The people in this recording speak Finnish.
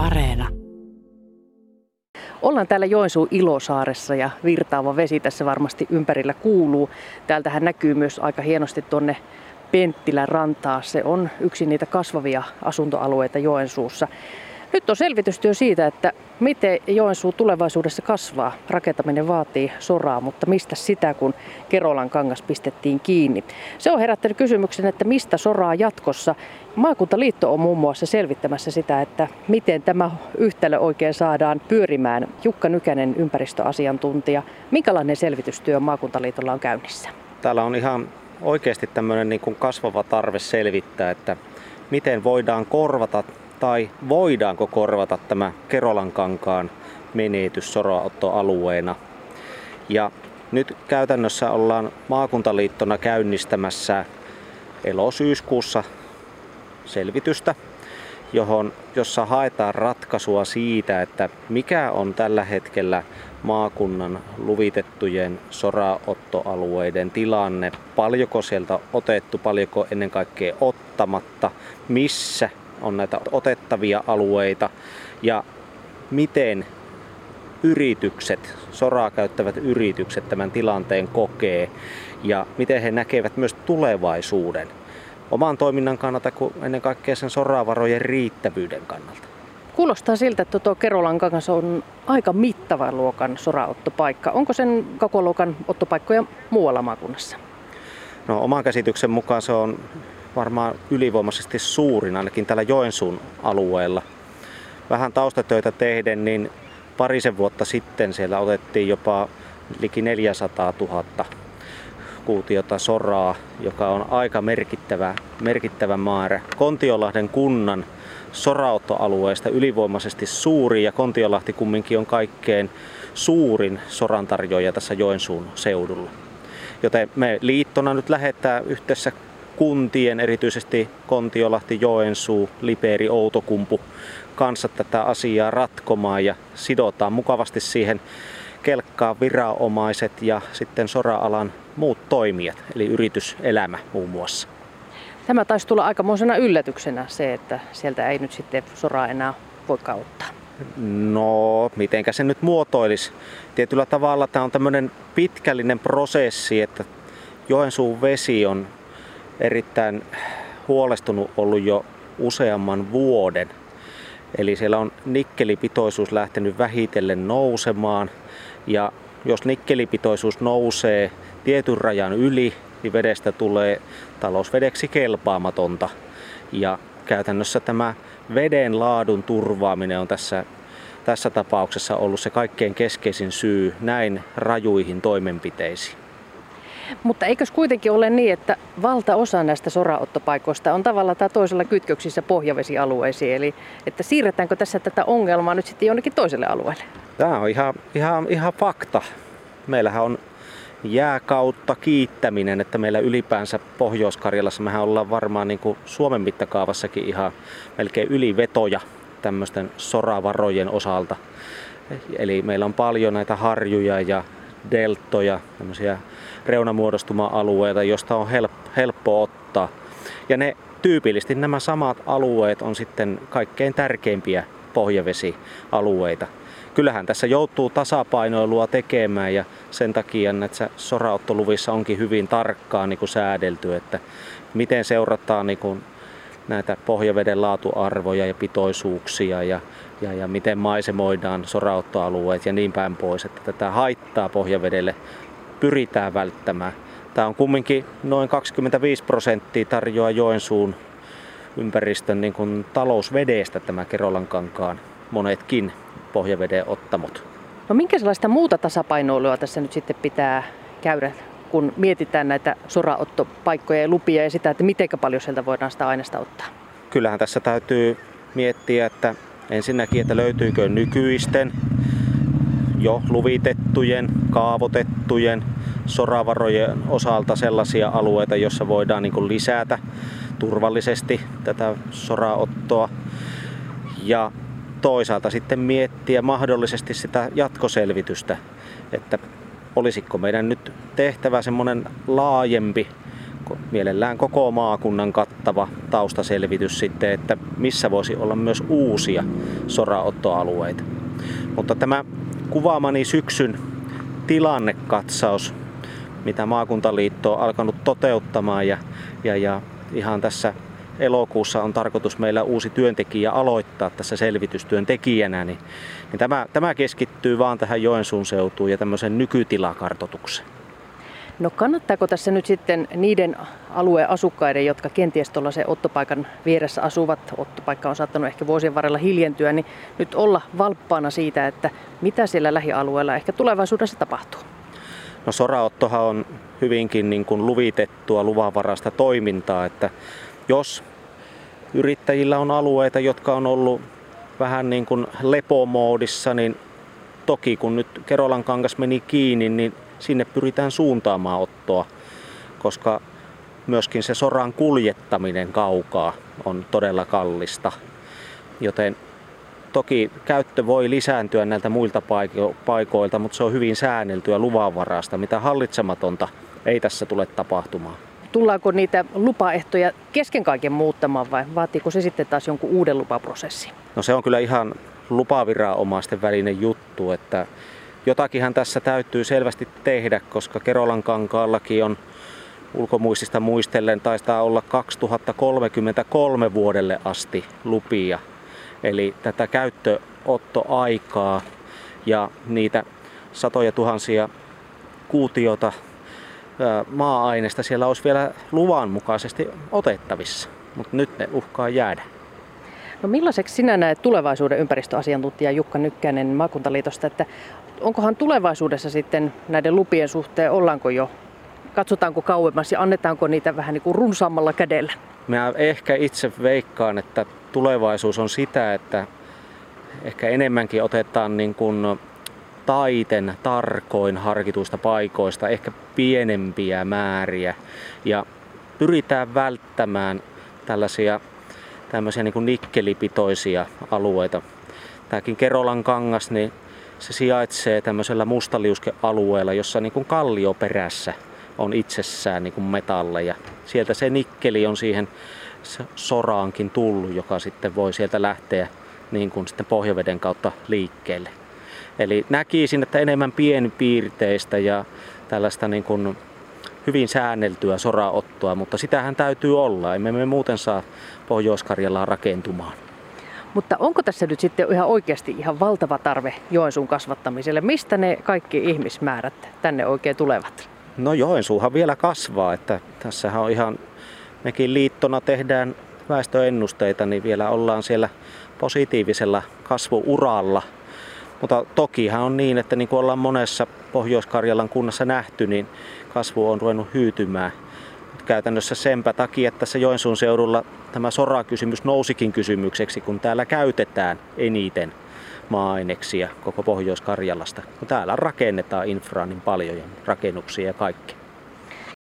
Areena. Ollaan täällä Joensuun Ilosaaressa ja virtaava vesi tässä varmasti ympärillä kuuluu. Täältähän näkyy myös aika hienosti tuonne Penttilän rantaa. Se on yksi niitä kasvavia asuntoalueita Joensuussa. Nyt on selvitystyö siitä, että miten Joensuu tulevaisuudessa kasvaa. Rakentaminen vaatii soraa, mutta mistä sitä, kun Kerolan kangas pistettiin kiinni? Se on herättänyt kysymyksen, että mistä soraa jatkossa. Maakuntaliitto on muun muassa selvittämässä sitä, että miten tämä yhtälö oikein saadaan pyörimään. Jukka Nykänen, ympäristöasiantuntija. Minkälainen selvitystyö Maakuntaliitolla on käynnissä? Täällä on ihan oikeasti tämmöinen niin kuin kasvava tarve selvittää, että miten voidaan korvata tai voidaanko korvata tämä Kerolan kankaan menetys soraottoalueena. Ja nyt käytännössä ollaan maakuntaliittona käynnistämässä elosyyskuussa selvitystä, johon, jossa haetaan ratkaisua siitä, että mikä on tällä hetkellä maakunnan luvitettujen soraottoalueiden tilanne, paljonko sieltä otettu, paljonko ennen kaikkea ottamatta, missä on näitä otettavia alueita ja miten yritykset, soraa käyttävät yritykset tämän tilanteen kokee ja miten he näkevät myös tulevaisuuden oman toiminnan kannalta kuin ennen kaikkea sen soravarojen riittävyyden kannalta. Kuulostaa siltä, että tuo Kerolan kangas on aika mittava luokan soraottopaikka. Onko sen koko luokan ottopaikkoja muualla maakunnassa? No oman käsityksen mukaan se on varmaan ylivoimaisesti suurin ainakin tällä Joensuun alueella. Vähän taustatöitä tehden, niin parisen vuotta sitten siellä otettiin jopa liki 400 000 kuutiota soraa, joka on aika merkittävä, merkittävä määrä. Kontiolahden kunnan soraottoalueesta ylivoimaisesti suuri ja Kontiolahti kumminkin on kaikkein suurin sorantarjoaja tässä Joensuun seudulla. Joten me liittona nyt lähettää yhdessä kuntien, erityisesti Kontiolahti, Joensuu, Lipeeri, Outokumpu kanssa tätä asiaa ratkomaan ja sidotaan mukavasti siihen kelkkaa viranomaiset ja sitten sora-alan muut toimijat, eli yrityselämä muun muassa. Tämä taisi tulla aikamoisena yllätyksenä se, että sieltä ei nyt sitten soraa enää voi ottaa. No, mitenkä se nyt muotoilisi? Tietyllä tavalla tämä on tämmöinen pitkällinen prosessi, että Joensuun vesi on erittäin huolestunut ollut jo useamman vuoden. Eli siellä on nikkelipitoisuus lähtenyt vähitellen nousemaan ja jos nikkelipitoisuus nousee tietyn rajan yli, niin vedestä tulee talousvedeksi kelpaamatonta. Ja käytännössä tämä veden laadun turvaaminen on tässä, tässä tapauksessa ollut se kaikkein keskeisin syy näin rajuihin toimenpiteisiin. Mutta eikös kuitenkin ole niin, että valtaosa näistä soraottopaikoista on tavallaan tai toisella kytköksissä pohjavesialueisiin, eli että siirretäänkö tässä tätä ongelmaa nyt sitten jonnekin toiselle alueelle? Tämä on ihan, ihan, ihan fakta. Meillähän on jääkautta kiittäminen, että meillä ylipäänsä Pohjois-Karjalassa mehän ollaan varmaan niin kuin Suomen mittakaavassakin ihan melkein ylivetoja tämmöisten soravarojen osalta. Eli meillä on paljon näitä harjuja ja deltoja, tämmöisiä reunamuodostuma-alueita, josta on help- helppo ottaa. Ja ne tyypillisesti nämä samat alueet on sitten kaikkein tärkeimpiä pohjavesialueita. Kyllähän tässä joutuu tasapainoilua tekemään ja sen takia näissä soraottoluvissa onkin hyvin tarkkaan niin kuin säädelty, että miten seurataan niin kuin näitä pohjaveden laatuarvoja ja pitoisuuksia ja, ja, ja miten maisemoidaan soraottoalueet ja niin päin pois, että tätä haittaa pohjavedelle pyritään välttämään. Tämä on kumminkin noin 25 prosenttia tarjoaa Joensuun ympäristön niin kuin talousvedestä tämä Kerolan kankaan monetkin pohjaveden ottamot. No minkä sellaista muuta tasapainoilua tässä nyt sitten pitää käydä, kun mietitään näitä soraottopaikkoja ja lupia ja sitä, että miten paljon sieltä voidaan sitä aineesta ottaa? Kyllähän tässä täytyy miettiä, että ensinnäkin, että löytyykö nykyisten jo luvitettujen, kaavoitettujen soravarojen osalta sellaisia alueita, joissa voidaan niin lisätä turvallisesti tätä soraottoa. Ja toisaalta sitten miettiä mahdollisesti sitä jatkoselvitystä, että olisiko meidän nyt tehtävä semmoinen laajempi mielellään koko maakunnan kattava taustaselvitys sitten, että missä voisi olla myös uusia soraottoalueita. Mutta tämä kuvaamani syksyn tilannekatsaus, mitä maakuntaliitto on alkanut toteuttamaan ja, ja, ja ihan tässä elokuussa on tarkoitus meillä uusi työntekijä aloittaa tässä selvitystyön tekijänä, niin, niin tämä, tämä keskittyy vaan tähän Joensuun seutuun ja tämmöisen nykytilakartoitukseen. No kannattaako tässä nyt sitten niiden alueen asukkaiden, jotka kenties tuolla se ottopaikan vieressä asuvat, ottopaikka on saattanut ehkä vuosien varrella hiljentyä, niin nyt olla valppaana siitä, että mitä siellä lähialueella ehkä tulevaisuudessa tapahtuu? No soraottohan on hyvinkin niin kuin luvitettua luvanvarasta toimintaa, että jos yrittäjillä on alueita, jotka on ollut vähän niin kuin lepomoodissa, niin toki kun nyt Kerolan kangas meni kiinni, niin sinne pyritään suuntaamaan ottoa, koska myöskin se soran kuljettaminen kaukaa on todella kallista. Joten toki käyttö voi lisääntyä näiltä muilta paikoilta, mutta se on hyvin säänneltyä luvanvarasta, mitä hallitsematonta ei tässä tule tapahtumaan. Tullaanko niitä lupaehtoja kesken kaiken muuttamaan vai vaatiiko se sitten taas jonkun uuden lupaprosessin? No se on kyllä ihan lupaviranomaisten välinen juttu, että jotakinhan tässä täytyy selvästi tehdä, koska Kerolan kankaallakin on ulkomuistista muistellen taistaa olla 2033 vuodelle asti lupia. Eli tätä käyttöottoaikaa ja niitä satoja tuhansia kuutiota maa-aineesta siellä olisi vielä luvan mukaisesti otettavissa, mutta nyt ne uhkaa jäädä. No millaiseksi sinä näet tulevaisuuden ympäristöasiantuntija Jukka Nykkänen maakuntaliitosta, että onkohan tulevaisuudessa sitten näiden lupien suhteen, ollaanko jo, katsotaanko kauemmas ja annetaanko niitä vähän niin kuin runsaammalla kädellä? Mä ehkä itse veikkaan, että tulevaisuus on sitä, että ehkä enemmänkin otetaan niin kuin taiten tarkoin harkituista paikoista, ehkä pienempiä määriä ja pyritään välttämään tällaisia tämmöisiä niin nikkelipitoisia alueita. Tämäkin Kerolan kangas, niin se sijaitsee tämmöisellä mustaliuskealueella, jossa niin kuin kallioperässä on itsessään niin kuin metalleja. Sieltä se nikkeli on siihen soraankin tullut, joka sitten voi sieltä lähteä niin kuin sitten pohjaveden kautta liikkeelle. Eli näkisin, että enemmän pienpiirteistä ja tällaista niin kuin hyvin säänneltyä soraottoa, mutta sitähän täytyy olla. Emme me muuten saa pohjois rakentumaan. Mutta onko tässä nyt sitten ihan oikeasti ihan valtava tarve Joensuun kasvattamiselle? Mistä ne kaikki ihmismäärät tänne oikein tulevat? No Joensuuhan vielä kasvaa, että tässähän on ihan, mekin liittona tehdään väestöennusteita, niin vielä ollaan siellä positiivisella kasvuuralla. Mutta tokihan on niin, että niin kuin ollaan monessa Pohjois-Karjalan kunnassa nähty, niin kasvu on ruvennut hyytymään. Käytännössä senpä takia, että se Joensuun seudulla tämä sorakysymys nousikin kysymykseksi, kun täällä käytetään eniten maa-aineksia koko Pohjois-Karjalasta. Kun täällä rakennetaan infraa niin paljon ja rakennuksia ja kaikki.